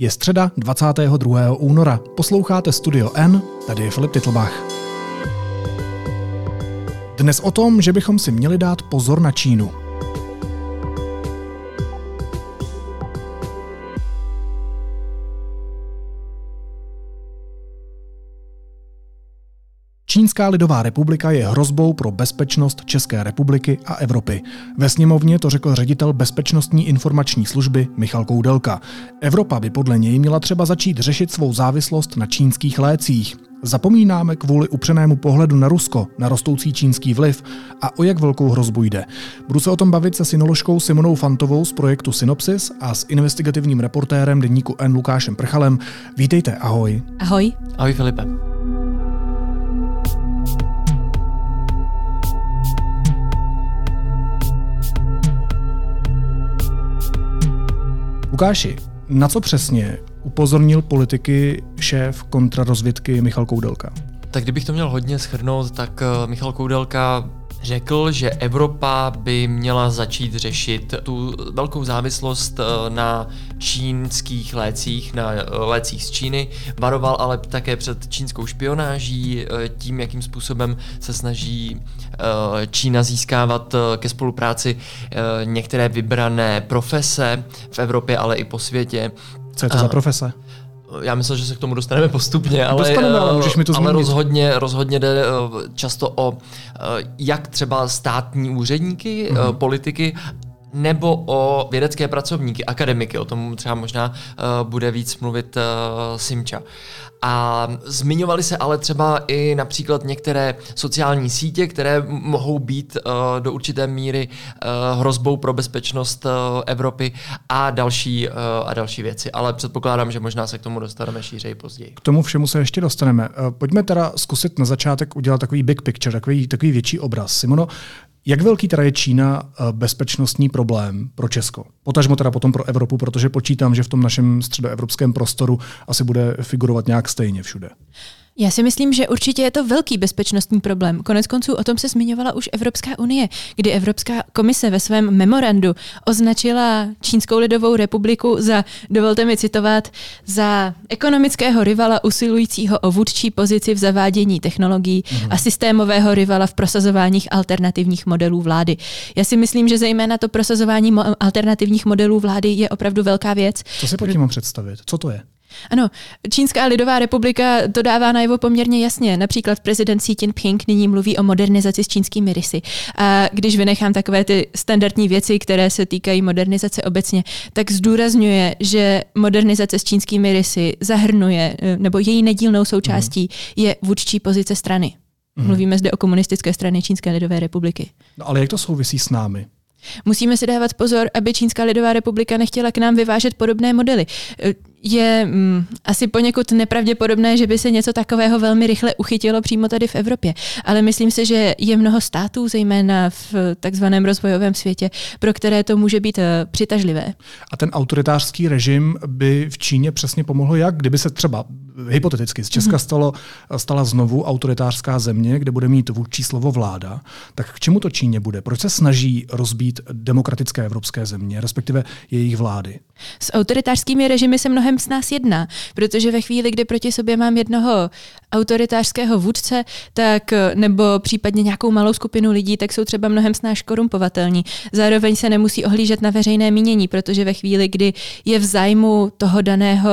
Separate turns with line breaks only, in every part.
Je středa 22. února. Posloucháte Studio N, tady je Filip Titlbach. Dnes o tom, že bychom si měli dát pozor na Čínu. Čínská lidová republika je hrozbou pro bezpečnost České republiky a Evropy. Ve sněmovně to řekl ředitel Bezpečnostní informační služby Michal Koudelka. Evropa by podle něj měla třeba začít řešit svou závislost na čínských lécích. Zapomínáme kvůli upřenému pohledu na Rusko, na rostoucí čínský vliv a o jak velkou hrozbu jde. Budu se o tom bavit se synoložkou Simonou Fantovou z projektu Synopsis a s investigativním reportérem deníku N Lukášem Prchalem. Vítejte, ahoj.
Ahoj.
Ahoj Filipe.
Lukáši, na co přesně upozornil politiky šéf kontrarozvědky Michal Koudelka?
Tak kdybych to měl hodně schrnout, tak eh, Michal Koudelka řekl, že Evropa by měla začít řešit tu velkou závislost eh, na čínských lécích, na eh, lécích z Číny. Varoval ale také před čínskou špionáží, tím, jakým způsobem se snaží Čína získávat ke spolupráci některé vybrané profese v Evropě, ale i po světě.
Co je to za profese?
Já myslím, že se k tomu dostaneme postupně, ale,
dostaneme, ale, můžeš mi to
ale rozhodně, rozhodně jde často o jak třeba státní úředníky, mm-hmm. politiky, nebo o vědecké pracovníky, akademiky, o tom třeba možná uh, bude víc mluvit uh, Simča. A zmiňovali se ale třeba i například některé sociální sítě, které mohou být uh, do určité míry uh, hrozbou pro bezpečnost uh, Evropy a další, uh, a další věci. Ale předpokládám, že možná se k tomu dostaneme šířej později.
K tomu všemu se ještě dostaneme. Pojďme teda zkusit na začátek udělat takový big picture, takový, takový větší obraz. Simono, jak velký teda je Čína eh, bezpečnostní problém pro Česko? Potažmo teda potom pro Evropu, protože počítám, že v tom našem středoevropském prostoru asi bude figurovat nějak stejně všude.
Já si myslím, že určitě je to velký bezpečnostní problém. Konec konců o tom se zmiňovala už Evropská unie, kdy Evropská komise ve svém memorandu označila Čínskou lidovou republiku za, dovolte mi citovat, za ekonomického rivala usilujícího o vůdčí pozici v zavádění technologií mhm. a systémového rivala v prosazování alternativních modelů vlády. Já si myslím, že zejména to prosazování mo- alternativních modelů vlády je opravdu velká věc.
Co si pod tím mám představit? Co to je?
Ano, Čínská lidová republika to dává najevo poměrně jasně. Například prezident Xi Jinping nyní mluví o modernizaci s čínskými rysy. A když vynechám takové ty standardní věci, které se týkají modernizace obecně, tak zdůrazňuje, že modernizace s čínskými rysy zahrnuje, nebo její nedílnou součástí mm. je vůdčí pozice strany. Mm. Mluvíme zde o komunistické straně Čínské lidové republiky.
No ale jak to souvisí s námi?
Musíme si dávat pozor, aby Čínská lidová republika nechtěla k nám vyvážet podobné modely je mm, asi poněkud nepravděpodobné, že by se něco takového velmi rychle uchytilo přímo tady v Evropě. Ale myslím si, že je mnoho států, zejména v takzvaném rozvojovém světě, pro které to může být uh, přitažlivé.
A ten autoritářský režim by v Číně přesně pomohl jak? Kdyby se třeba hypoteticky z Česka mm-hmm. stalo, stala znovu autoritářská země, kde bude mít vůdčí slovo vláda, tak k čemu to Číně bude? Proč se snaží rozbít demokratické evropské země, respektive jejich vlády?
S autoritářskými režimy se mnohé mnohem s nás jedná, protože ve chvíli, kdy proti sobě mám jednoho autoritářského vůdce, tak nebo případně nějakou malou skupinu lidí, tak jsou třeba mnohem snáš korumpovatelní. Zároveň se nemusí ohlížet na veřejné mínění, protože ve chvíli, kdy je v zájmu toho daného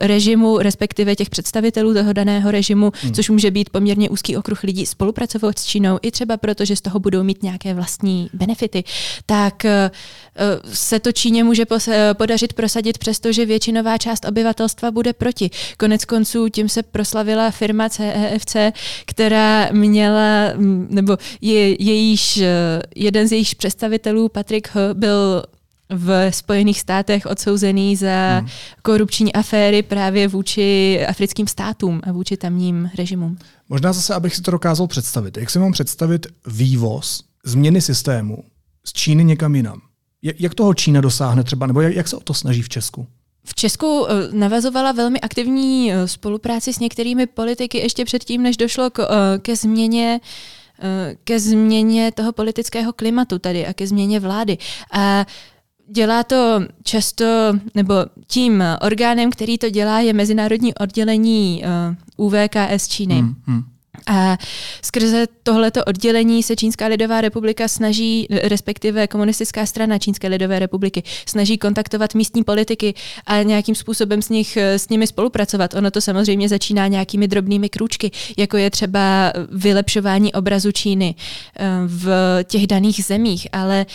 režimu, respektive těch představitelů toho daného režimu, hmm. což může být poměrně úzký okruh lidí, spolupracovat s Čínou, i třeba proto, že z toho budou mít nějaké vlastní benefity, tak eh, se to Číně může podařit prosadit, přestože většinová část obyvatelstva bude proti. Konec konců tím se proslavila firma CEFC, e která měla, mm, nebo je, jejíž, eh, jeden z jejich představitelů, Patrick H., byl v Spojených státech odsouzený za hmm. korupční aféry právě vůči africkým státům a vůči tamním režimům.
Možná zase, abych si to dokázal představit. Jak si mám představit vývoz změny systému z Číny někam jinam? Jak toho Čína dosáhne třeba, nebo jak, se o to snaží v Česku?
V Česku eh, navazovala velmi aktivní eh, spolupráci s některými politiky ještě předtím, než došlo k, eh, ke změně ke změně toho politického klimatu tady a ke změně vlády. A Dělá to často, nebo tím orgánem, který to dělá, je Mezinárodní oddělení uh, UVKS Číny. Hmm, hmm. A skrze tohleto oddělení se Čínská lidová republika snaží, respektive komunistická strana Čínské lidové republiky, snaží kontaktovat místní politiky a nějakým způsobem s, nich, s nimi spolupracovat. Ono to samozřejmě začíná nějakými drobnými krůčky, jako je třeba vylepšování obrazu Číny eh, v těch daných zemích, ale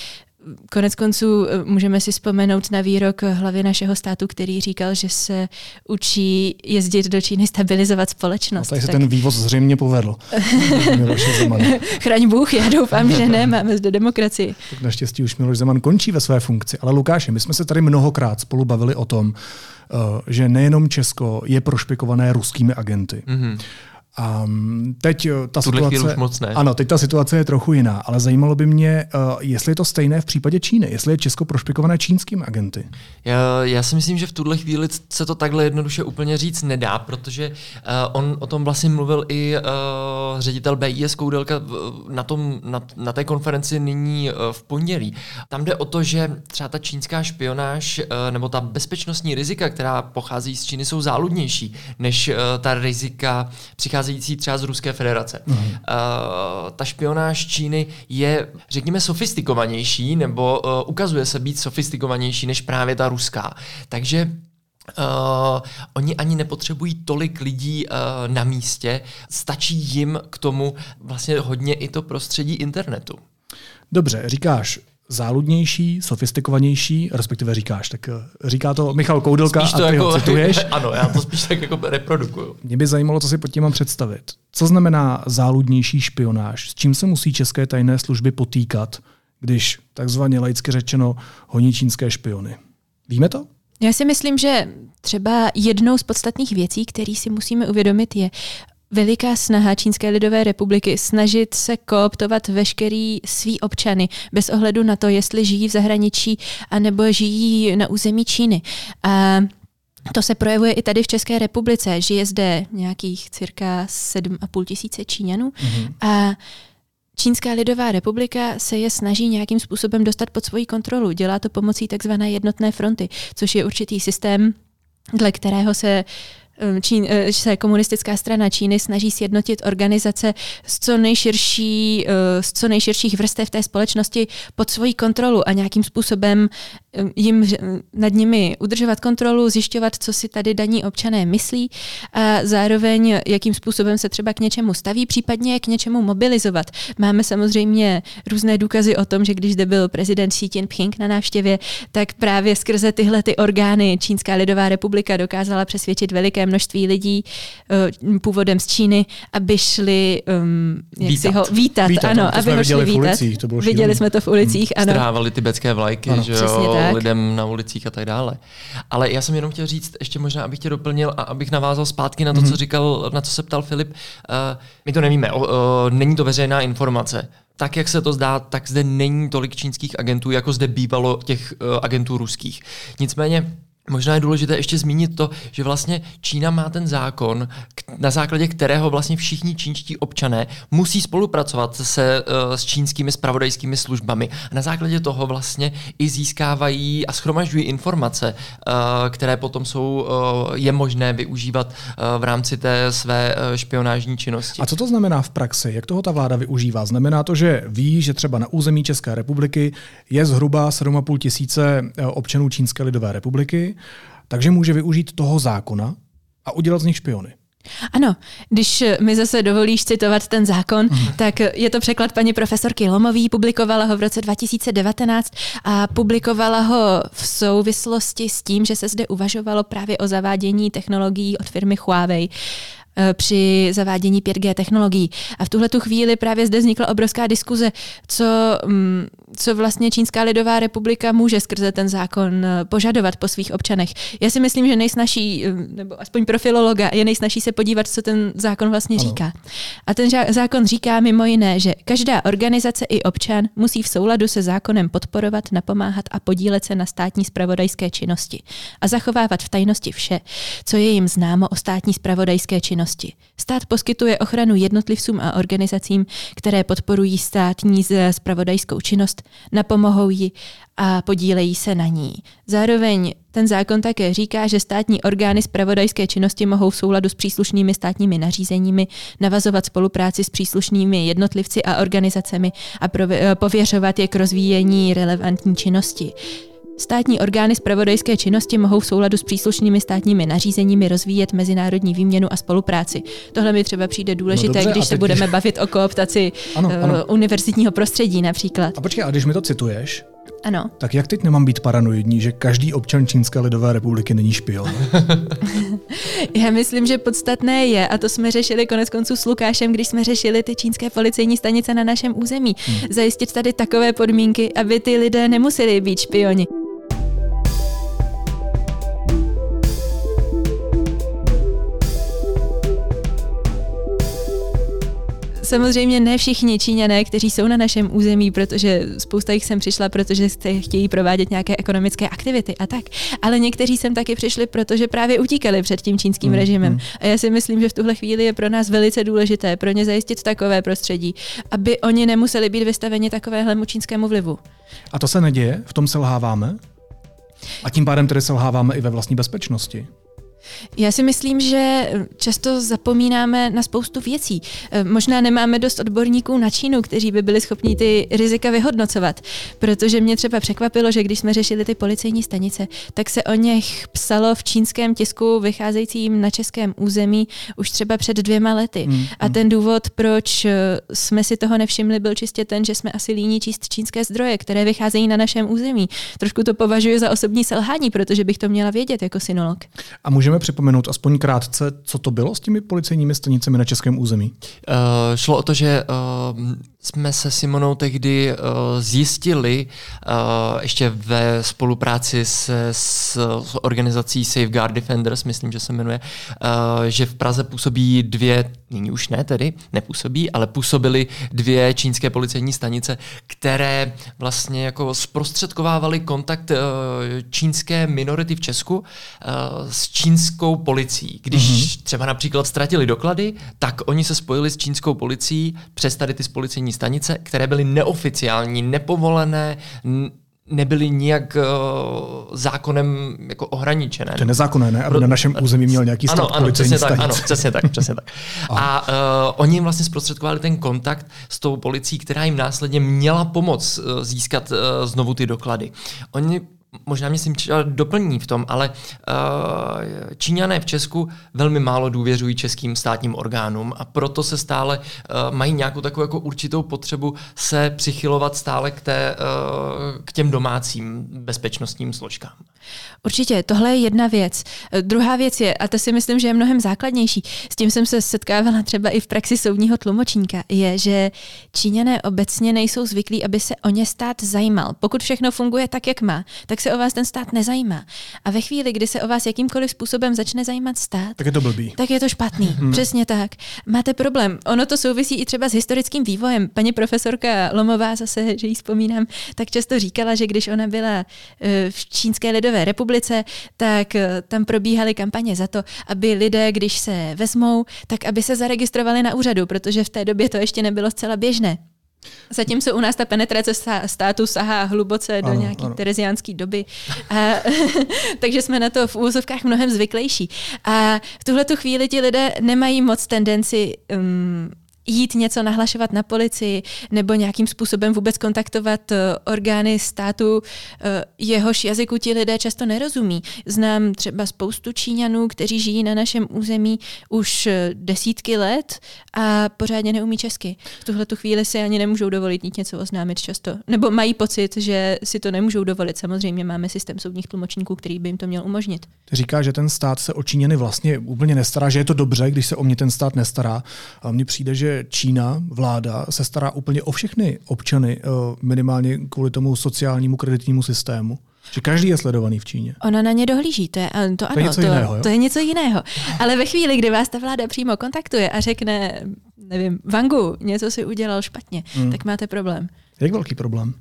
Konec konců eh, můžeme si vzpomenout na výrok hlavy našeho státu, který říkal, že se učí jezdit do Číny stabilizovat společnost. No,
tady se tak... ten vývoz zřejmě povedl.
Chraň Bůh, já doufám, že ne, máme zde demokracii.
Tak naštěstí už Miloš Zeman končí ve své funkci. Ale Lukáši, my jsme se tady mnohokrát spolu bavili o tom, eh, že nejenom Česko je prošpikované ruskými agenty. Mm-hmm. A teď eh, ta situace,
už moc ne.
Ano, teď ta situace je trochu jiná, ale zajímalo by mě, uh, jestli je to stejné v případě Číny, jestli je Česko prošpikované čínskými agenty.
Já, já si myslím, že v tuhle chvíli se to takhle jednoduše úplně říct nedá, protože uh, on o tom vlastně mluvil i uh, ředitel BIS Koudelka na, tom, na, na té konferenci nyní uh, v pondělí. Tam jde o to, že třeba ta čínská špionáž uh, nebo ta bezpečnostní rizika, která pochází z Číny, jsou záludnější než uh, ta rizika přichází pocházející třeba z Ruské federace. Mm. Uh, ta špionáž Číny je, řekněme, sofistikovanější, nebo uh, ukazuje se být sofistikovanější než právě ta ruská. Takže Uh, oni ani nepotřebují tolik lidí uh, na místě, stačí jim k tomu vlastně hodně i to prostředí internetu.
Dobře, říkáš, záludnější, sofistikovanější, respektive říkáš, tak eh, říká to Michal Koudelka
spíš to
a ty
jako,
ho cituješ.
ano, já to spíš tak jako reprodukuju.
Mě by zajímalo, co si pod tím mám představit. Co znamená záludnější špionáž? S čím se musí české tajné služby potýkat, když takzvaně laicky řečeno honí čínské špiony? Víme to?
Já si myslím, že třeba jednou z podstatných věcí, které si musíme uvědomit, je veliká snaha Čínské lidové republiky snažit se kooptovat veškerý svý občany bez ohledu na to, jestli žijí v zahraničí anebo žijí na území Číny. A to se projevuje i tady v České republice. Žije zde nějakých cirka 7,5 tisíce Číňanů. Mm-hmm. A Čínská lidová republika se je snaží nějakým způsobem dostat pod svoji kontrolu. Dělá to pomocí takzvané jednotné fronty, což je určitý systém, dle kterého se Čín, eh, se komunistická strana Číny snaží sjednotit organizace z co, nejširší, eh, z co nejširších vrstev té společnosti pod svoji kontrolu a nějakým způsobem jim nad nimi udržovat kontrolu, zjišťovat, co si tady daní občané myslí a zároveň jakým způsobem se třeba k něčemu staví, případně k něčemu mobilizovat. Máme samozřejmě různé důkazy o tom, že když zde byl prezident Xi Jinping na návštěvě, tak právě skrze tyhle ty orgány Čínská lidová republika dokázala přesvědčit veliké množství lidí uh, původem z Číny, aby šli um, jak vítat. Si ho vítat, vítat ano, aby ho šli vítat. Ulicích, to bylo Viděli jsme to v ulicích, hmm. ano.
Strávali tibetské vlajky, ano. že jo, lidem na ulicích a tak dále. Ale já jsem jenom chtěl říct, ještě možná, abych tě doplnil a abych navázal zpátky na to, mm-hmm. co říkal, na co se ptal Filip. Uh, my to nevíme, uh, není to veřejná informace tak, jak se to zdá, tak zde není tolik čínských agentů, jako zde bývalo těch uh, agentů ruských. Nicméně Možná je důležité ještě zmínit to, že vlastně Čína má ten zákon, na základě kterého vlastně všichni čínští občané musí spolupracovat se uh, s čínskými spravodajskými službami. A na základě toho vlastně i získávají a schromažďují informace, uh, které potom jsou, uh, je možné využívat v rámci té své špionážní činnosti.
A co to znamená v praxi? Jak toho ta vláda využívá? Znamená to, že ví, že třeba na území České republiky je zhruba 7,5 tisíce občanů Čínské lidové republiky, takže může využít toho zákona a udělat z nich špiony.
Ano, když mi zase dovolíš citovat ten zákon, mm. tak je to překlad paní profesorky Lomový, publikovala ho v roce 2019 a publikovala ho v souvislosti s tím, že se zde uvažovalo právě o zavádění technologií od firmy Huawei. Eh, při zavádění 5G technologií. A v tuhle tu chvíli právě zde vznikla obrovská diskuze, co, mm, co vlastně Čínská lidová republika může skrze ten zákon eh, požadovat po svých občanech. Já si myslím, že nejsnažší, eh, nebo aspoň pro filologa, je nejsnažší se podívat, co ten zákon vlastně ano. říká. A ten zákon říká mimo jiné, že každá organizace i občan musí v souladu se zákonem podporovat, napomáhat a podílet se na státní spravodajské činnosti a zachovávat v tajnosti vše, co je jim známo o státní spravodajské činnosti činnosti. Stát poskytuje ochranu jednotlivcům a organizacím, které podporují státní spravodajskou činnost napomohou ji a podílejí se na ní. Zároveň ten zákon také říká, že státní orgány zpravodajské činnosti mohou v souladu s příslušnými státními nařízeními navazovat spolupráci s příslušnými jednotlivci a organizacemi a pověřovat je k rozvíjení relevantní činnosti. Státní orgány zpravodajské činnosti mohou v souladu s příslušnými státními nařízeními rozvíjet mezinárodní výměnu a spolupráci. Tohle mi třeba přijde důležité, no dobře, když se budeme bavit o kooptaci ano, ano. Uh, univerzitního prostředí například.
A počkej, a když mi to cituješ,
ano.
Tak jak teď nemám být paranoidní, že každý občan Čínské lidové republiky není špion?
Já myslím, že podstatné je, a to jsme řešili konec konců s Lukášem, když jsme řešili ty čínské policejní stanice na našem území, hmm. zajistit tady takové podmínky, aby ty lidé nemuseli být špioni. Samozřejmě ne všichni Číňané, kteří jsou na našem území, protože spousta jich sem přišla, protože se chtějí provádět nějaké ekonomické aktivity a tak. Ale někteří sem taky přišli, protože právě utíkali před tím čínským mm, režimem. Mm. A já si myslím, že v tuhle chvíli je pro nás velice důležité pro ně zajistit takové prostředí, aby oni nemuseli být vystaveni takovéhle čínskému vlivu.
A to se neděje? V tom selháváme? A tím pádem tedy selháváme i ve vlastní bezpečnosti?
Já si myslím, že často zapomínáme na spoustu věcí. Eh, možná nemáme dost odborníků na Čínu, kteří by byli schopni ty rizika vyhodnocovat, protože mě třeba překvapilo, že když jsme řešili ty policejní stanice, tak se o něch psalo v čínském tisku vycházejícím na českém území už třeba před dvěma lety. Hmm. A hmm. ten důvod, proč eh, jsme si toho nevšimli, byl čistě ten, že jsme asi líní číst čínské zdroje, které vycházejí na našem území. Trošku to považuji za osobní selhání, protože bych to měla vědět jako synolog.
A můžeme připomenout aspoň krátce, co to bylo s těmi policejními stanicemi na českém území?
Uh, šlo o to, že uh, jsme se Simonou tehdy uh, zjistili uh, ještě ve spolupráci se, s, s organizací Safeguard Defenders, myslím, že se jmenuje, uh, že v Praze působí dvě, nyní už ne tedy, nepůsobí, ale působily dvě čínské policejní stanice, které vlastně jako zprostředkovávaly kontakt uh, čínské minority v Česku uh, s čínskou policií. Když mm-hmm. třeba například ztratili doklady, tak oni se spojili s čínskou policií přes tady ty policejní policejní stanice, které byly neoficiální, nepovolené, nebyly nijak uh, zákonem jako ohraničené.
To je nezákonné, ne? Aby na našem území měl nějaký stát ano, ano,
přesně tak, ano, přesně tak, přesně tak. A uh, oni jim vlastně zprostředkovali ten kontakt s tou policií, která jim následně měla pomoct uh, získat uh, znovu ty doklady. Oni možná mě s tím doplní v tom, ale uh, Číňané v Česku velmi málo důvěřují českým státním orgánům a proto se stále uh, mají nějakou takovou jako určitou potřebu se přichylovat stále k, té, uh, k těm domácím bezpečnostním složkám.
Určitě, tohle je jedna věc. Druhá věc je, a to si myslím, že je mnohem základnější, s tím jsem se setkávala třeba i v praxi soudního tlumočníka, je, že Číňané obecně nejsou zvyklí, aby se o ně stát zajímal. Pokud všechno funguje tak, jak má, tak se o vás ten stát nezajímá. A ve chvíli, kdy se o vás jakýmkoliv způsobem začne zajímat stát,
tak je to blbý.
Tak je to špatný. Hmm. Přesně tak. Máte problém. Ono to souvisí i třeba s historickým vývojem. Paní profesorka Lomová, zase, že jí vzpomínám, tak často říkala, že když ona byla eh, v Čínské lidové republice, tak eh, tam probíhaly kampaně za to, aby lidé, když se vezmou, tak aby se zaregistrovali na úřadu, protože v té době to ještě nebylo zcela běžné. Zatímco u nás ta penetrace státu sahá hluboce do nějaké tereziánské doby. A, takže jsme na to v úvozovkách mnohem zvyklejší. A v tuhle chvíli ti lidé nemají moc tendenci um, jít něco nahlašovat na policii nebo nějakým způsobem vůbec kontaktovat eh, orgány státu, eh, jehož jazyku ti lidé často nerozumí. Znám třeba spoustu Číňanů, kteří žijí na našem území už eh, desítky let a pořádně neumí česky. V tuhle tu chvíli si ani nemůžou dovolit nic něco oznámit často. Nebo mají pocit, že si to nemůžou dovolit. Samozřejmě máme systém soudních tlumočníků, který by jim to měl umožnit.
Říká, že ten stát se o Číňany vlastně úplně nestará, že je to dobře, když se o mě ten stát nestará. A mně přijde, že Čína, vláda, se stará úplně o všechny občany, eh, minimálně kvůli tomu sociálnímu kreditnímu systému. Že každý je sledovaný v Číně.
Ona na ně dohlíží, to, je, to, to ano, je něco to, jiného, jo? to je něco jiného. Ale ve chvíli, kdy vás ta vláda přímo kontaktuje a řekne, nevím, Vangu, něco si udělal špatně, hmm. tak máte problém.
Jak velký problém?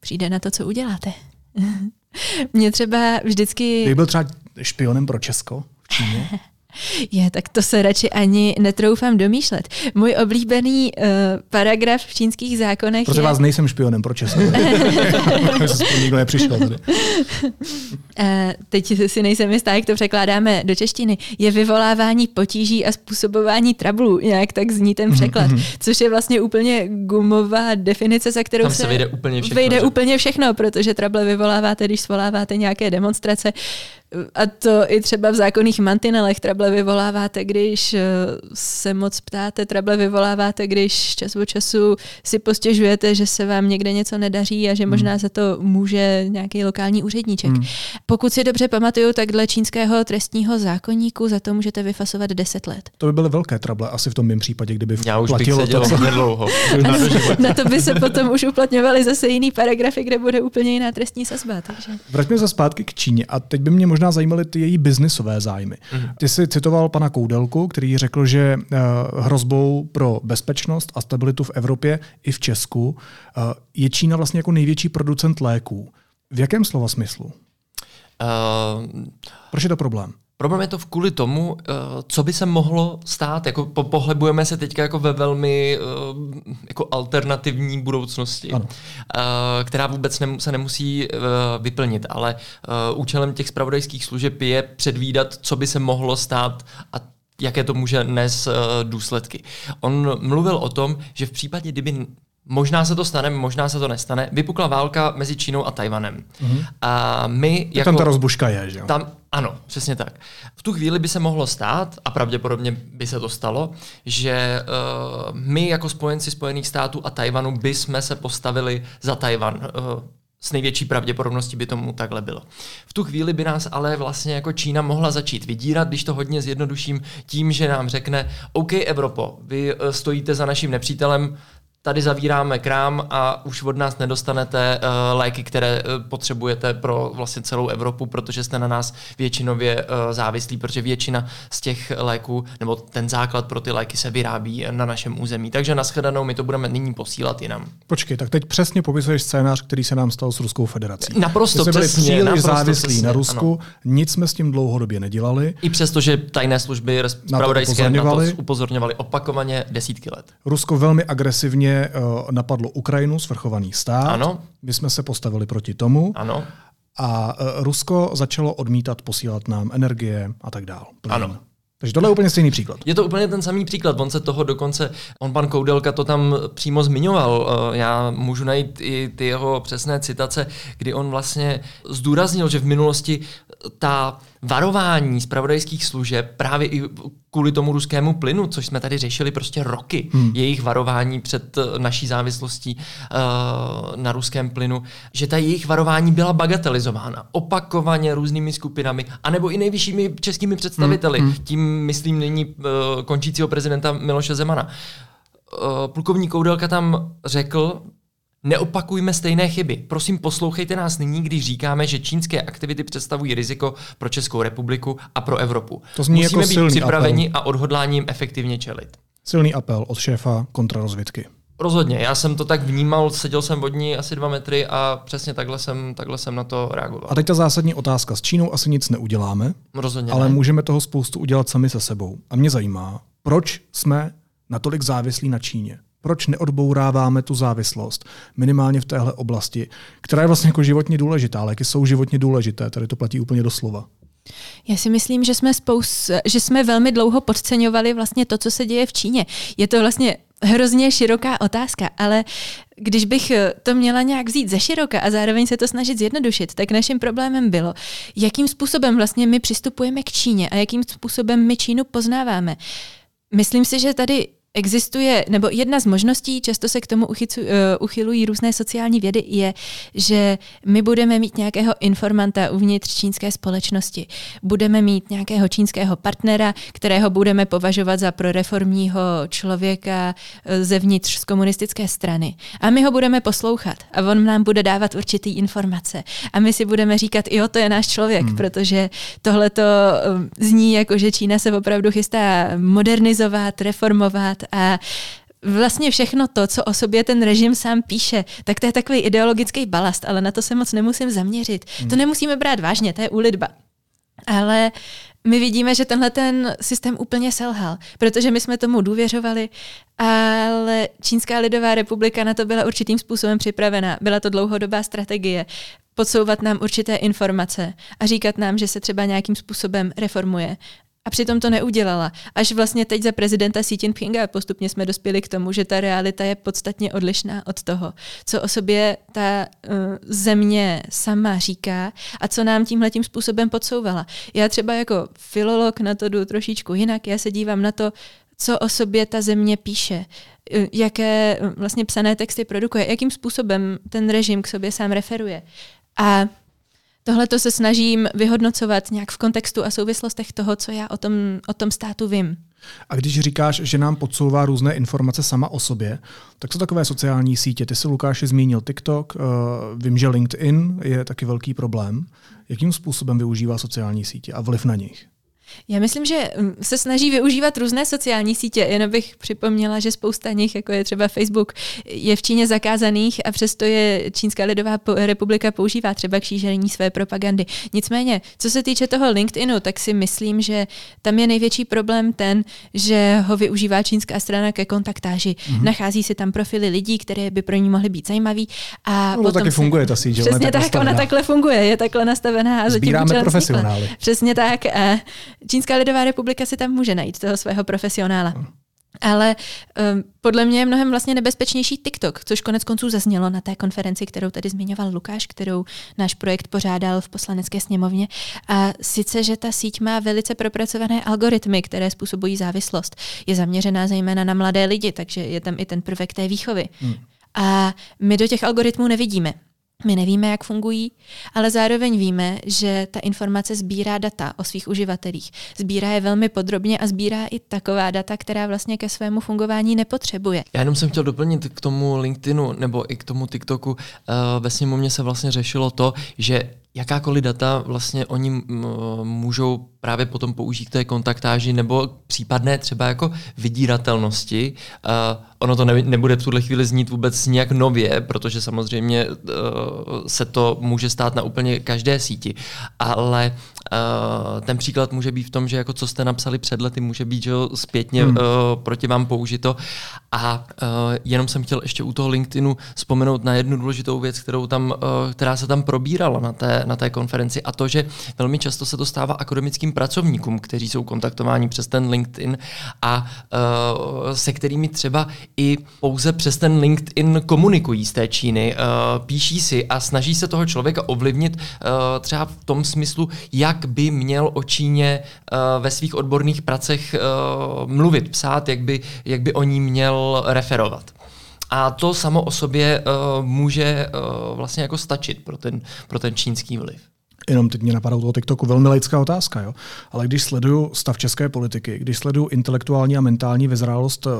Přijde na to, co uděláte. Mě třeba vždycky...
Jak byl třeba špionem pro Česko v Číně?
Je, tak to se radši ani netroufám domýšlet. Můj oblíbený uh, paragraf v čínských zákonech
Protože
je...
vás nejsem špionem pro Česko. nikdo nepřišel tady.
Uh, teď si nejsem jistá, jak to překládáme do češtiny. Je vyvolávání potíží a způsobování trablů. Nějak tak zní ten překlad. Mm-hmm. Což je vlastně úplně gumová definice, za kterou
Tam se, se vejde úplně všechno.
Vejde úplně všechno, protože trable vyvoláváte, když svoláváte nějaké demonstrace. A to i třeba v zákonných mantinelech trable vyvoláváte, když eh, se moc ptáte, trable vyvoláváte, když čas od času si postěžujete, že se vám někde něco nedaří a že hmm. možná za to může nějaký lokální úředníček. Hmm. Pokud si dobře pamatuju, tak dle čínského trestního zákonníku za to můžete vyfasovat 10 let.
To by byly velké trable, asi v tom mém případě, kdyby
Já už
platilo
bych to, co... dlouho.
na, na to by se potom už uplatňovaly zase jiný paragrafy, kde bude úplně jiná trestní sazba. Takže.
Vraťme se zpátky k Číně a teď by mě možná možná zajímaly ty její biznisové zájmy. Mm-hmm. Ty jsi citoval pana Koudelku, který řekl, že uh, hrozbou pro bezpečnost a stabilitu v Evropě i v Česku uh, je Čína vlastně jako největší producent léků. V jakém slova smyslu? Uh, Proč je to problém?
Problém je to v kvůli tomu, eh, co by se mohlo stát. Jako po, pohybujeme se teďka jako ve velmi eh, jako alternativní budoucnosti, ano. Eh, která vůbec se nemusí vyplnit, ale účelem těch spravodajských služeb je předvídat, co by se mohlo stát a jaké to může nést důsledky. On mluvil o tom, že v případě, kdyby Možná se to stane, možná se to nestane. Vypukla válka mezi Čínou a Tajvanem. Mm-hmm. A my
jako, tam ta rozbuška je, že jo?
Tam, ano, přesně tak. V tu chvíli by se mohlo stát, a pravděpodobně by se to stalo, že uh, my jako spojenci Spojených států a Tajvanu by jsme se postavili za Tajvan. Uh, s největší pravděpodobností by tomu takhle bylo. V tu chvíli by nás ale vlastně jako Čína mohla začít vydírat, když to hodně zjednoduším, tím, že nám řekne, OK Evropo, vy eh, stojíte za naším nepřítelem, tady zavíráme krám a už od nás nedostanete uh, léky, které uh, potřebujete pro vlastně celou Evropu, protože jste na nás většinově uh, závislí, protože většina z těch léků, nebo ten základ pro ty léky se vyrábí na našem území. Takže nashledanou my to budeme nyní posílat jinam.
Počkej, tak teď přesně popisuješ scénář, který se nám stal s Ruskou federací.
Naprosto
jsme byli
přesně.
příliš
naprosto
závislí
přesně,
na Rusku, ano. nic jsme s tím dlouhodobě nedělali.
I přesto, že tajné služby na, na to upozorňovali opakovaně desítky let.
Rusko velmi agresivně uh, napadlo Ukrajinu, svrchovaný stát.
Ano.
My jsme se postavili proti tomu.
Ano.
A uh, Rusko začalo odmítat posílat nám energie a tak dál.
Ano.
Takže tohle je úplně stejný příklad.
Je to úplně ten samý příklad. On se toho dokonce, on pan Koudelka to tam přímo zmiňoval. Eh, já můžu najít i ty jeho přesné citace, kdy on vlastně zdůraznil, že v minulosti ta varování zpravodajských služeb právě i kvůli tomu ruskému plynu, což jsme tady řešili prostě roky, hmm. jejich varování před eh, naší závislostí uh, na ruském plynu, že ta jejich varování byla bagatelizována opakovaně různými skupinami, anebo i nejvyššími českými představiteli. Hmm. Tím myslím nyní uh, končícího prezidenta Miloše Zemana. Uh, plukovník Koudelka tam řekl, Neopakujme stejné chyby. Prosím, poslouchejte nás nyní, když říkáme, že čínské aktivity představují riziko pro Českou republiku a pro Evropu.
To zní
Musíme
jako
být připraveni apel. a odhodláním efektivně čelit.
Silný apel od šéfa kontrarozvědky.
Rozhodně, já jsem to tak vnímal, seděl jsem od ní asi dva metry a přesně takhle jsem, takhle jsem na to reagoval.
A teď ta zásadní otázka. S Čínou asi nic neuděláme,
Rozhodně
ale
ne.
můžeme toho spoustu udělat sami se sebou. A mě zajímá, proč jsme natolik závislí na Číně? Proč neodbouráváme tu závislost, minimálně v téhle oblasti, která je vlastně jako životně důležitá, léky jsou životně důležité, tady to platí úplně doslova.
Já si myslím, že jsme, spous, že jsme velmi dlouho podceňovali vlastně to, co se děje v Číně. Je to vlastně hrozně široká otázka, ale když bych to měla nějak vzít ze široka a zároveň se to snažit zjednodušit, tak naším problémem bylo, jakým způsobem vlastně my přistupujeme k Číně a jakým způsobem my Čínu poznáváme. Myslím si, že tady Existuje, nebo jedna z možností, často se k tomu uchycu, uh, uchylují různé sociální vědy, je, že my budeme mít nějakého informanta uvnitř čínské společnosti. Budeme mít nějakého čínského partnera, kterého budeme považovat za proreformního člověka uh, zevnitř z komunistické strany. A my ho budeme poslouchat a on nám bude dávat určitý informace. A my si budeme říkat, jo, to je náš člověk, hmm. protože tohle to uh, zní jako, že Čína se opravdu chystá modernizovat, reformovat, a vlastně všechno to, co o sobě ten režim sám píše, tak to je takový ideologický balast, ale na to se moc nemusím zaměřit. Hmm. To nemusíme brát vážně, to je úlitba. Ale my vidíme, že tenhle ten systém úplně selhal, protože my jsme tomu důvěřovali, ale Čínská lidová republika na to byla určitým způsobem připravena. Byla to dlouhodobá strategie podsouvat nám určité informace a říkat nám, že se třeba nějakým způsobem reformuje. A přitom to neudělala. Až vlastně teď za prezidenta Xi Jinpinga postupně jsme dospěli k tomu, že ta realita je podstatně odlišná od toho, co o sobě ta uh, země sama říká a co nám tímhletím způsobem podsouvala. Já třeba jako filolog na to jdu trošičku jinak, já se dívám na to, co o sobě ta země píše, uh, jaké uh, vlastně psané texty produkuje, jakým způsobem ten režim k sobě sám referuje. A Tohle to se snažím vyhodnocovat nějak v kontextu a souvislostech toho, co já o tom, o tom státu vím.
A když říkáš, že nám podsouvá různé informace sama o sobě, tak co takové sociální sítě? Ty si Lukáši zmínil TikTok, uh, vím, že LinkedIn je taky velký problém. Jakým způsobem využívá sociální sítě a vliv na nich?
Já myslím, že mm, se snaží využívat různé sociální sítě. Jen bych připomněla, že spousta nich, jako je třeba Facebook, je v Číně zakázaných a přesto je Čínská lidová republika používá třeba k šíření své propagandy. Nicméně, co se týče toho LinkedInu, tak si myslím, že tam je největší problém ten, že ho využívá čínská strana ke kontaktáži. Mm-hmm. Nachází si tam profily lidí, které by pro ní mohly být zajímavý. A
no, to taky se... funguje ta síť,
Přesně tak, tak ona takhle funguje, je takhle nastavená. A
Sbíráme profesionály.
Přesně tak. A Čínská lidová republika si tam může najít toho svého profesionála. Ale um, podle mě je mnohem vlastně nebezpečnější TikTok, což konec konců zaznělo na té konferenci, kterou tady zmiňoval Lukáš, kterou náš projekt pořádal v poslanecké sněmovně. A sice, že ta síť má velice propracované algoritmy, které způsobují závislost. Je zaměřená zejména na mladé lidi, takže je tam i ten prvek té výchovy. Hmm. A my do těch algoritmů nevidíme. My nevíme, jak fungují, ale zároveň víme, že ta informace sbírá data o svých uživatelích. Sbírá je velmi podrobně a sbírá i taková data, která vlastně ke svému fungování nepotřebuje.
Já jenom jsem chtěl doplnit k tomu LinkedInu nebo i k tomu TikToku. Eh, ve sněmovně se vlastně řešilo to, že jakákoliv data vlastně oni můžou právě potom použít k té kontaktáži nebo případné třeba jako vydíratelnosti. Uh, ono to ne, nebude v tuhle chvíli znít vůbec nějak nově, protože samozřejmě uh, se to může stát na úplně každé síti, ale uh, ten příklad může být v tom, že jako co jste napsali před lety, může být že zpětně hmm. uh, proti vám použito a uh, jenom jsem chtěl ještě u toho LinkedInu vzpomenout na jednu důležitou věc, kterou tam, uh, která se tam probírala na té, na té konferenci a to, že velmi často se to stává akademickým pracovníkům, kteří jsou kontaktováni přes ten LinkedIn a uh, se kterými třeba i pouze přes ten LinkedIn komunikují z té Číny, uh, píší si a snaží se toho člověka ovlivnit uh, třeba v tom smyslu, jak by měl o Číně uh, ve svých odborných pracech uh, mluvit, psát, jak by, jak by o ní měl referovat. A to samo o sobě uh, může uh, vlastně jako stačit pro ten, pro ten čínský vliv.
Jenom teď mě napadá u toho TikToku velmi laická otázka, jo? ale když sleduju stav české politiky, když sleduju intelektuální a mentální vyzrálost eh,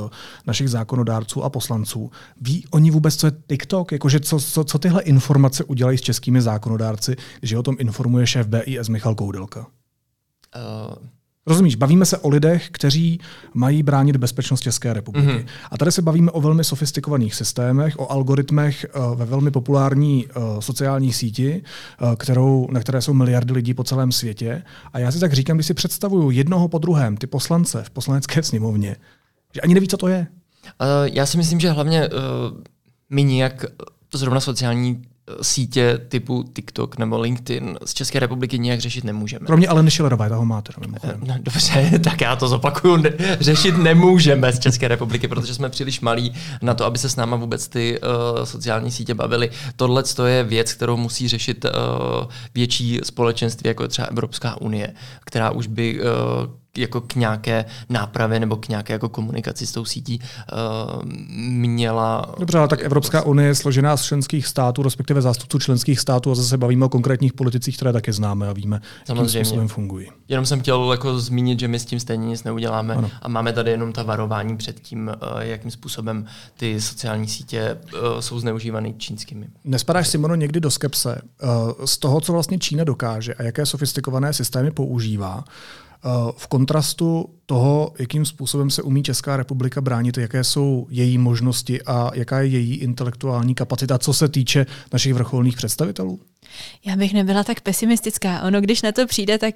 našich zákonodárců a poslanců, ví oni vůbec, co je TikTok? Jakože co, co, co tyhle informace udělají s českými zákonodárci, když o tom informuje šéf BIS Michal Koudelka? Uh, Rozumíš, bavíme se o lidech, kteří mají bránit bezpečnost České republiky. Mm-hmm. A tady se bavíme o velmi sofistikovaných systémech, o algoritmech uh, ve velmi populární uh, sociální síti, uh, kterou, na které jsou miliardy lidí po celém světě. A já si tak říkám, když si představuju jednoho po druhém ty poslance v poslanecké sněmovně, že ani neví, co to je.
Uh, já si myslím, že hlavně uh, my nijak zrovna sociální sítě typu TikTok nebo LinkedIn z České republiky nijak řešit nemůžeme.
Kromě Aleny Šilerové, toho máte.
No, dobře, tak já to zopakuju. Ne, řešit nemůžeme z České republiky, protože jsme příliš malí na to, aby se s náma vůbec ty uh, sociální sítě bavily. Tohle je věc, kterou musí řešit uh, větší společenství, jako je třeba Evropská unie, která už by uh, jako k nějaké nápravě nebo k nějaké jako komunikaci s tou sítí uh, měla...
Dobře, ale tak Evropská unie je složená z členských států, respektive zástupců členských států a zase bavíme o konkrétních politicích, které také známe a víme, Samozřejmě. jakým způsobem fungují.
Jenom jsem chtěl jako zmínit, že my s tím stejně nic neuděláme ano. a máme tady jenom ta varování před tím, uh, jakým způsobem ty sociální sítě uh, jsou zneužívány čínskými.
Nespadáš, Simono, někdy do skepse uh, z toho, co vlastně Čína dokáže a jaké sofistikované systémy používá, v kontrastu toho, jakým způsobem se umí Česká republika bránit, jaké jsou její možnosti a jaká je její intelektuální kapacita, co se týče našich vrcholných představitelů?
Já bych nebyla tak pesimistická. Ono, když na to přijde, tak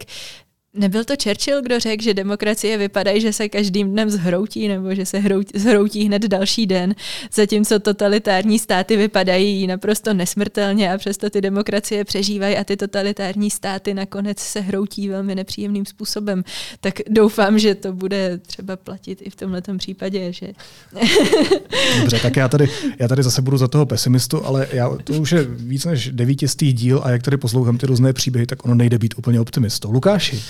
Nebyl to Churchill, kdo řekl, že demokracie vypadají, že se každým dnem zhroutí nebo že se hroutí, zhroutí hned další den, zatímco totalitární státy vypadají naprosto nesmrtelně a přesto ty demokracie přežívají a ty totalitární státy nakonec se hroutí velmi nepříjemným způsobem. Tak doufám, že to bude třeba platit i v tomhle případě. Že...
Dobře, tak já tady, já tady zase budu za toho pesimistu, ale já, to už je víc než devítistý díl a jak tady poslouchám ty různé příběhy, tak ono nejde být úplně optimistou. Lukáši,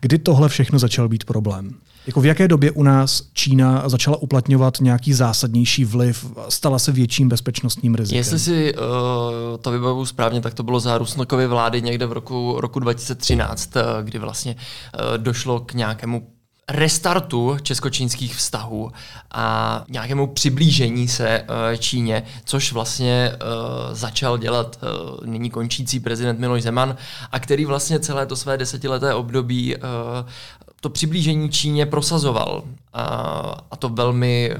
Kdy tohle všechno začal být problém? Jako v jaké době u nás Čína začala uplatňovat nějaký zásadnější vliv, stala se větším bezpečnostním rizikem?
Jestli si uh, to vybavu správně, tak to bylo za Rusnokovy vlády někde v roku, roku 2013, uh, eh, kdy vlastně uh, došlo k nějakému restartu česko-čínských vztahů a nějakému přiblížení se Číně, což vlastně začal dělat nyní končící prezident Miloš Zeman a který vlastně celé to své desetileté období to přiblížení Číně prosazoval. A to velmi,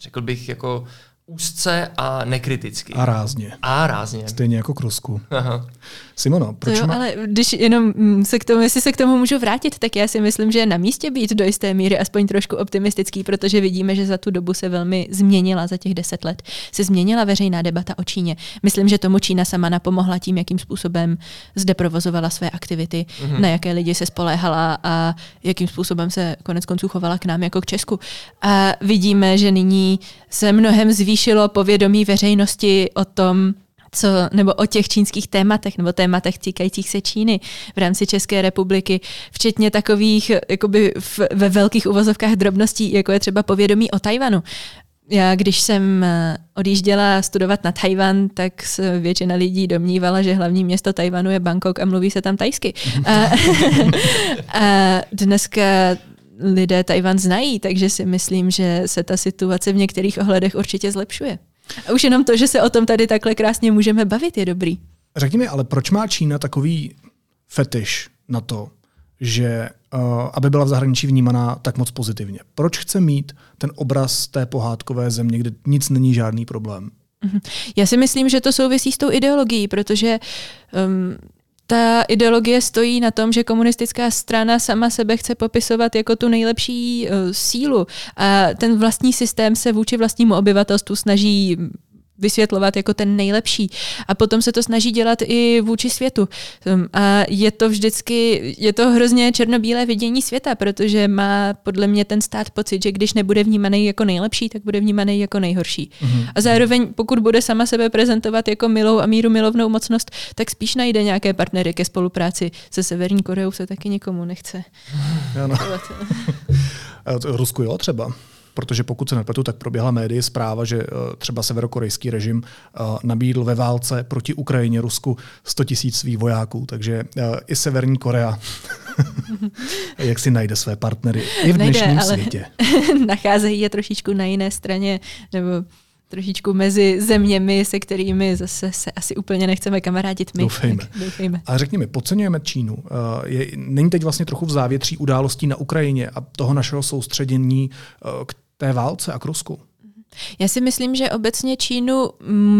řekl bych, jako úzce a nekriticky.
A rázně.
A rázně.
Stejně jako k Rusku. Aha. Simono, proč
jo, má... ale když jenom mm, se k tomu, jestli se k tomu můžu vrátit, tak já si myslím, že je na místě být do jisté míry aspoň trošku optimistický, protože vidíme, že za tu dobu se velmi změnila, za těch deset let se změnila veřejná debata o Číně. Myslím, že tomu Čína sama napomohla tím, jakým způsobem zde provozovala své aktivity, mm-hmm. na jaké lidi se spoléhala a jakým způsobem se konec konců chovala k nám jako k Česku. A vidíme, že nyní se mnohem zvýšilo povědomí veřejnosti o tom, co, nebo o těch čínských tématech nebo tématech týkajících se Číny v rámci České republiky, včetně takových jakoby v, ve velkých uvozovkách drobností, jako je třeba povědomí o Tajvanu. Já, když jsem eh, odjížděla studovat na Tajvan, tak se většina lidí domnívala, že hlavní město Tajvanu je Bangkok a mluví se tam tajsky. a, a dneska lidé Tajvan znají, takže si myslím, že se ta situace v některých ohledech určitě zlepšuje. A už jenom to, že se o tom tady takhle krásně můžeme bavit, je dobrý.
Řekni mi, ale proč má Čína takový fetiš na to, že uh, aby byla v zahraničí vnímaná tak moc pozitivně? Proč chce mít ten obraz té pohádkové země, kde nic není žádný problém?
Mhm. Já si myslím, že to souvisí s tou ideologií, protože um, ta ideologie stojí na tom, že komunistická strana sama sebe chce popisovat jako tu nejlepší uh, sílu. A ten vlastní systém se vůči vlastnímu obyvatelstvu snaží vysvětlovat jako ten nejlepší. A potom se to snaží dělat i vůči světu. Um, a je to vždycky, je to hrozně černobílé vidění světa, protože má podle mě ten stát pocit, že když nebude vnímaný jako nejlepší, tak bude vnímaný jako nejhorší. Mm-hmm. A zároveň, pokud bude sama sebe prezentovat jako milou a míru milovnou mocnost, tak spíš najde nějaké partnery ke spolupráci. Se Severní Koreou se taky nikomu nechce. Ano.
Rusku jo, třeba protože pokud se nepletu, tak proběhla médii zpráva, že eh, třeba severokorejský režim eh, nabídl ve válce proti Ukrajině Rusku 100 tisíc svých vojáků, takže eh, i Severní Korea jak si najde své partnery i v dnešním Nejde, ale světě.
nacházejí je trošičku na jiné straně, nebo trošičku mezi zeměmi, se kterými zase se asi úplně nechceme kamarádit my.
Doufejme. doufejme. A řekni mi, podceňujeme Čínu. Je, není teď vlastně trochu v závětří událostí na Ukrajině a toho našeho soustředění té válce a k Rusku?
Já si myslím, že obecně Čínu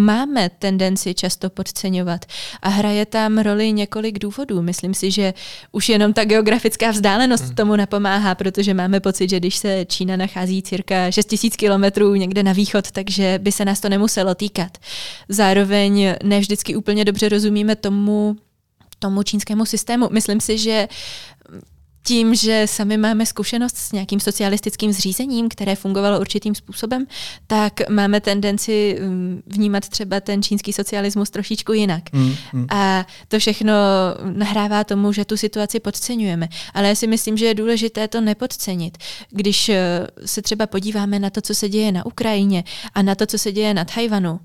máme tendenci často podceňovat a hraje tam roli několik důvodů. Myslím si, že už jenom ta geografická vzdálenost hmm. tomu napomáhá, protože máme pocit, že když se Čína nachází cirka 6000 kilometrů někde na východ, takže by se nás to nemuselo týkat. Zároveň ne vždycky úplně dobře rozumíme tomu, tomu čínskému systému. Myslím si, že tím, že sami máme zkušenost s nějakým socialistickým zřízením, které fungovalo určitým způsobem, tak máme tendenci mm, vnímat třeba ten čínský socialismus trošičku jinak. Mm, mm. A to všechno nahrává tomu, že tu situaci podceňujeme. Ale já si myslím, že je důležité to nepodcenit. Když eh, se třeba podíváme na to, co se děje na Ukrajině a na to, co se děje na Tajvanu,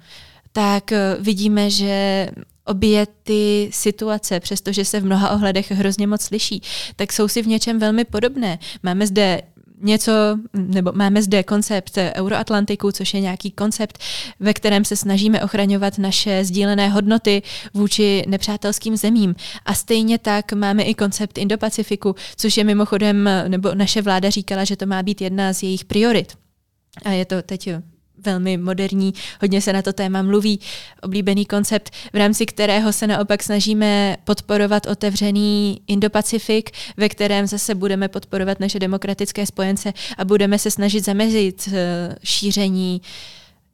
tak eh, vidíme, že obě ty situace, přestože se v mnoha ohledech hrozně moc liší, tak jsou si v něčem velmi podobné. Máme zde něco, nebo máme zde koncept Euroatlantiku, což je nějaký koncept, ve kterém se snažíme ochraňovat naše sdílené hodnoty vůči nepřátelským zemím. A stejně tak máme i koncept Indo-Pacifiku, což je mimochodem, nebo naše vláda říkala, že to má být jedna z jejich priorit. A je to teď velmi moderní, hodně se na to téma mluví, oblíbený koncept, v rámci kterého se naopak snažíme podporovat otevřený Indo-Pacifik, ve kterém zase budeme podporovat naše demokratické spojence a budeme se snažit zamezit eh, šíření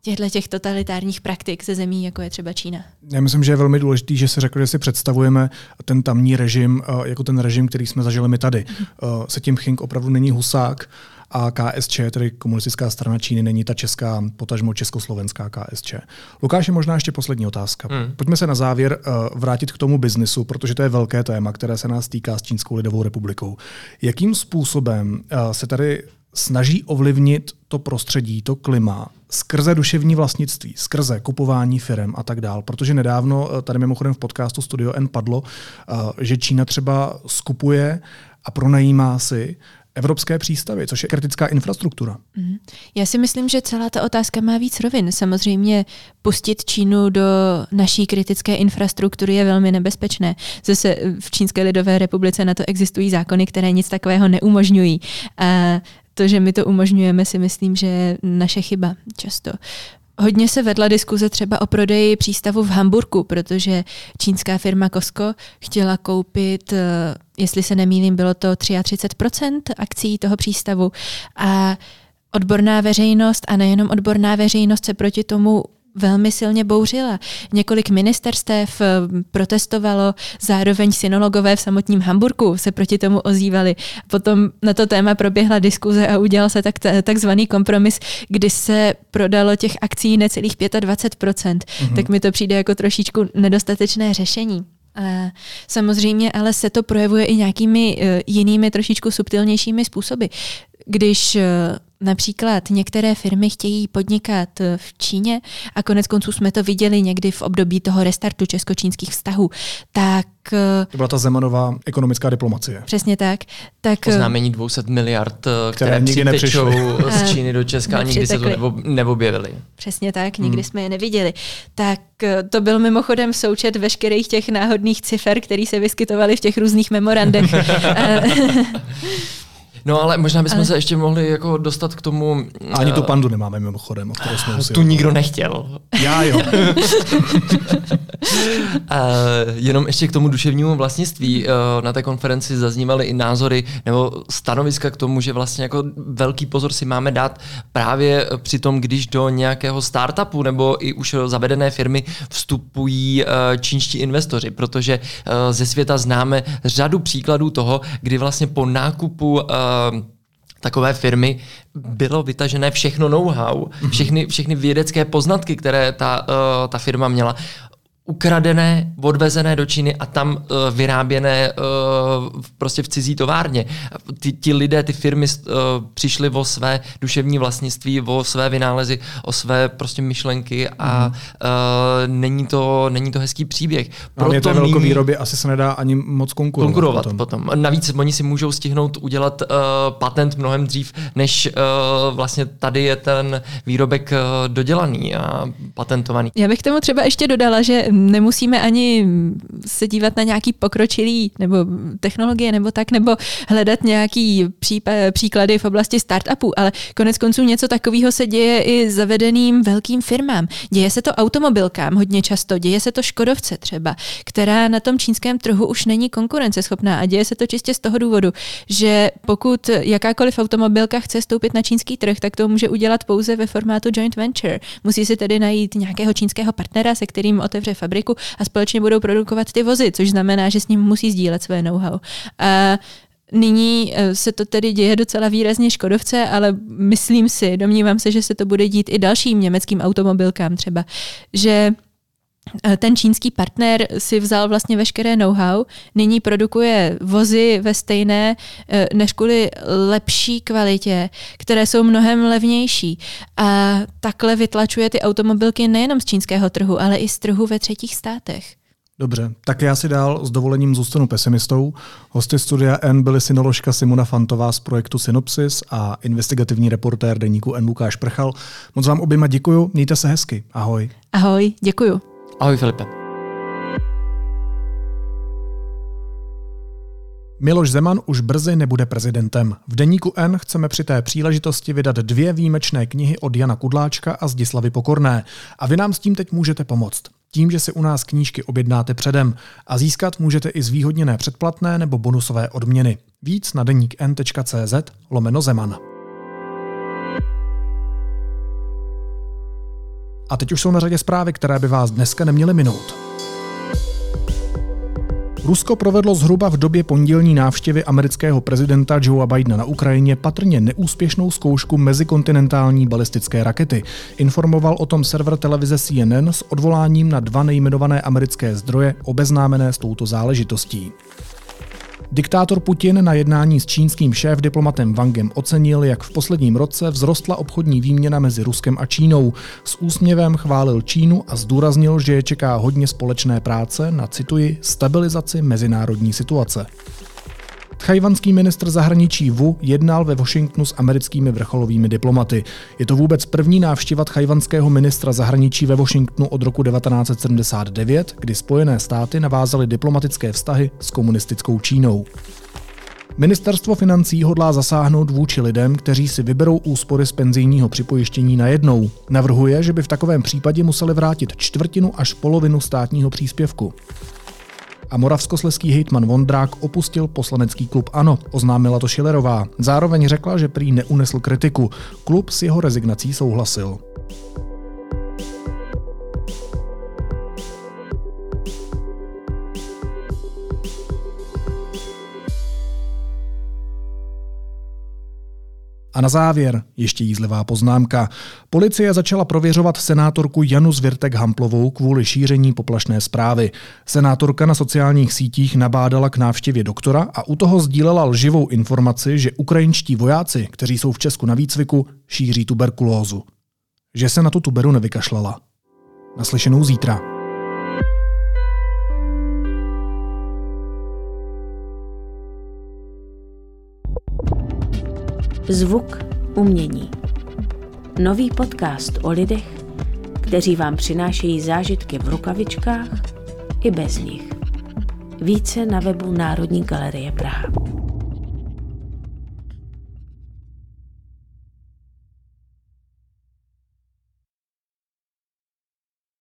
těchto těch totalitárních praktik ze zemí, jako je třeba Čína.
Já myslím, že je velmi důležité, že si řekl, že si představujeme ten tamní režim eh, jako ten režim, který jsme zažili my tady. Mm. Se tím Ching opravdu není husák, a KSČ, tedy komunistická strana Číny, není ta česká, potažmo československá KSČ. Lukáš, je možná ještě poslední otázka. Hmm. Pojďme se na závěr uh, vrátit k tomu biznisu, protože to je velké téma, které se nás týká s Čínskou lidovou republikou. Jakým způsobem uh, se tady snaží ovlivnit to prostředí, to klima, skrze duševní vlastnictví, skrze kupování firm a tak dál. Protože nedávno, eh, tady mimochodem v podcastu Studio N padlo, že Čína třeba skupuje a pronajímá si evropské přístavy, což je kritická infrastruktura.
Mhm. Já si myslím, že celá ta otázka má víc rovin. Samozřejmě pustit Čínu do naší kritické infrastruktury je velmi nebezpečné. Zase v Čínské lidové republice na to existují zákony, které nic takového neumožňují. A to, že my to umožňujeme, si myslím, že je naše chyba často. Hodně se vedla diskuze třeba o prodeji přístavu v Hamburgu, protože čínská firma Costco chtěla koupit, eh, jestli se nemýlím, bylo to 33% akcí toho přístavu. A odborná veřejnost a nejenom odborná veřejnost se proti tomu velmi silně bouřila. Několik ministerstev eh, protestovalo, zároveň synologové v samotním Hamburgu se proti tomu ozývali. Potom na to téma proběhla diskuze a udělal se tak, takzvaný kompromis, kdy se prodalo těch akcí necelých 25%. Mm-hmm. Tak mi to přijde jako trošičku nedostatečné řešení. Samozřejmě ale se to projevuje i nějakými uh, jinými trošičku subtilnějšími způsoby. Když uh, například některé firmy chtějí podnikat v Číně a konec konců jsme to viděli někdy v období toho restartu česko-čínských vztahů, tak
to byla ta Zemanová ekonomická diplomacie.
Přesně tak. tak
Oznámení 200 miliard, které, které přitečou z Číny do Česka a nikdy se to neobjevily.
Přesně tak, nikdy hmm. jsme je neviděli. Tak to byl mimochodem součet veškerých těch náhodných cifer, které se vyskytovaly v těch různých memorandech.
No ale možná bychom ale... se ještě mohli jako dostat k tomu...
Ani tu eh, pandu nemáme mimochodem, o kterou jsme
Tu nikdo nechtěl.
Já jo.
A jenom ještě k tomu duševnímu vlastnictví. Eh, na té konferenci zaznívaly i názory nebo stanoviska k tomu, že vlastně jako velký pozor si máme dát právě při tom, když do nějakého startupu nebo i už zavedené firmy vstupují čínští investoři, protože ze světa známe řadu příkladů toho, kdy vlastně po nákupu takové firmy bylo vytažené všechno know-how, mhm. všechny, všechny vědecké poznatky, které ta, uh, ta firma měla ukradené, odvezené do Číny a tam uh, vyráběné uh, prostě v cizí továrně. Ty, ti lidé, ty firmy uh, přišly o své duševní vlastnictví, o své vynálezy, o své prostě myšlenky a mm. uh, není, to, není to hezký příběh.
Proto je to velkou výrobě asi se nedá ani moc konkurovat.
konkurovat potom. potom. Navíc oni si můžou stihnout udělat uh, patent mnohem dřív, než uh, vlastně tady je ten výrobek uh, dodělaný a patentovaný.
Já bych tomu třeba ještě dodala, že nemusíme ani se dívat na nějaký pokročilý nebo technologie nebo tak, nebo hledat nějaký případ, příklady v oblasti startupů, ale konec konců něco takového se děje i zavedeným velkým firmám. Děje se to automobilkám hodně často, děje se to Škodovce třeba, která na tom čínském trhu už není konkurenceschopná a děje se to čistě z toho důvodu, že pokud jakákoliv automobilka chce stoupit na čínský trh, tak to může udělat pouze ve formátu joint venture. Musí si tedy najít nějakého čínského partnera, se kterým otevře fabriku a společně budou produkovat ty vozy, což znamená, že s ním musí sdílet své know-how. A Nyní eh, se to tedy děje docela výrazně Škodovce, ale myslím si, domnívám se, že se to bude dít i dalším německým automobilkám třeba, že ten čínský partner si vzal vlastně veškeré know-how, nyní produkuje vozy ve stejné eh, než kvůli lepší kvalitě, které jsou mnohem levnější. A takhle vytlačuje ty automobilky nejenom z čínského trhu, ale i z trhu ve třetích státech.
Dobře, tak já si dál s dovolením zůstanu pesimistou. Hosty studia N byly synoložka Simona Fantová z projektu Synopsis a investigativní reportér deníku N Lukáš Prchal. Moc vám oběma děkuju, mějte se hezky. Ahoj.
Ahoj, děkuju.
Ahoj Filipe.
Miloš Zeman už brzy nebude prezidentem. V deníku N chceme při té příležitosti vydat dvě výjimečné knihy od Jana Kudláčka a Zdislavy Pokorné. A vy nám s tím teď můžete pomoct. Tím, že si u nás knížky objednáte předem a získat můžete i zvýhodněné předplatné nebo bonusové odměny. Víc na deník n.cz lomeno Zeman. A teď už jsou na řadě zprávy, které by vás dneska neměly minout. Rusko provedlo zhruba v době pondělní návštěvy amerického prezidenta Joea Bidena na Ukrajině patrně neúspěšnou zkoušku mezikontinentální balistické rakety. Informoval o tom server televize CNN s odvoláním na dva nejmenované americké zdroje obeznámené s touto záležitostí. Diktátor Putin na jednání s čínským šéf-diplomatem Wangem ocenil, jak v posledním roce vzrostla obchodní výměna mezi Ruskem a Čínou. S úsměvem chválil Čínu a zdůraznil, že je čeká hodně společné práce na, cituji, stabilizaci mezinárodní situace. Tchajvanský ministr zahraničí Wu jednal ve Washingtonu s americkými vrcholovými diplomaty. Je to vůbec první návštěva tchajvanského ministra zahraničí ve Washingtonu od roku 1979, kdy Spojené státy navázaly diplomatické vztahy s komunistickou Čínou. Ministerstvo financí hodlá zasáhnout vůči lidem, kteří si vyberou úspory z penzijního připojištění najednou. Navrhuje, že by v takovém případě museli vrátit čtvrtinu až polovinu státního příspěvku a moravskosleský hejtman Vondrák opustil poslanecký klub ANO, oznámila to Šilerová. Zároveň řekla, že prý neunesl kritiku. Klub s jeho rezignací souhlasil. A na závěr ještě jízlivá poznámka. Policie začala prověřovat senátorku Janu Zvirtek Hamplovou kvůli šíření poplašné zprávy. Senátorka na sociálních sítích nabádala k návštěvě doktora a u toho sdílela lživou informaci, že ukrajinští vojáci, kteří jsou v Česku na výcviku, šíří tuberkulózu. Že se na tu tuberu nevykašlala. Naslyšenou zítra.
Zvuk umění. Nový podcast o lidech, kteří vám přinášejí zážitky v rukavičkách i bez nich. Více na webu Národní galerie Praha.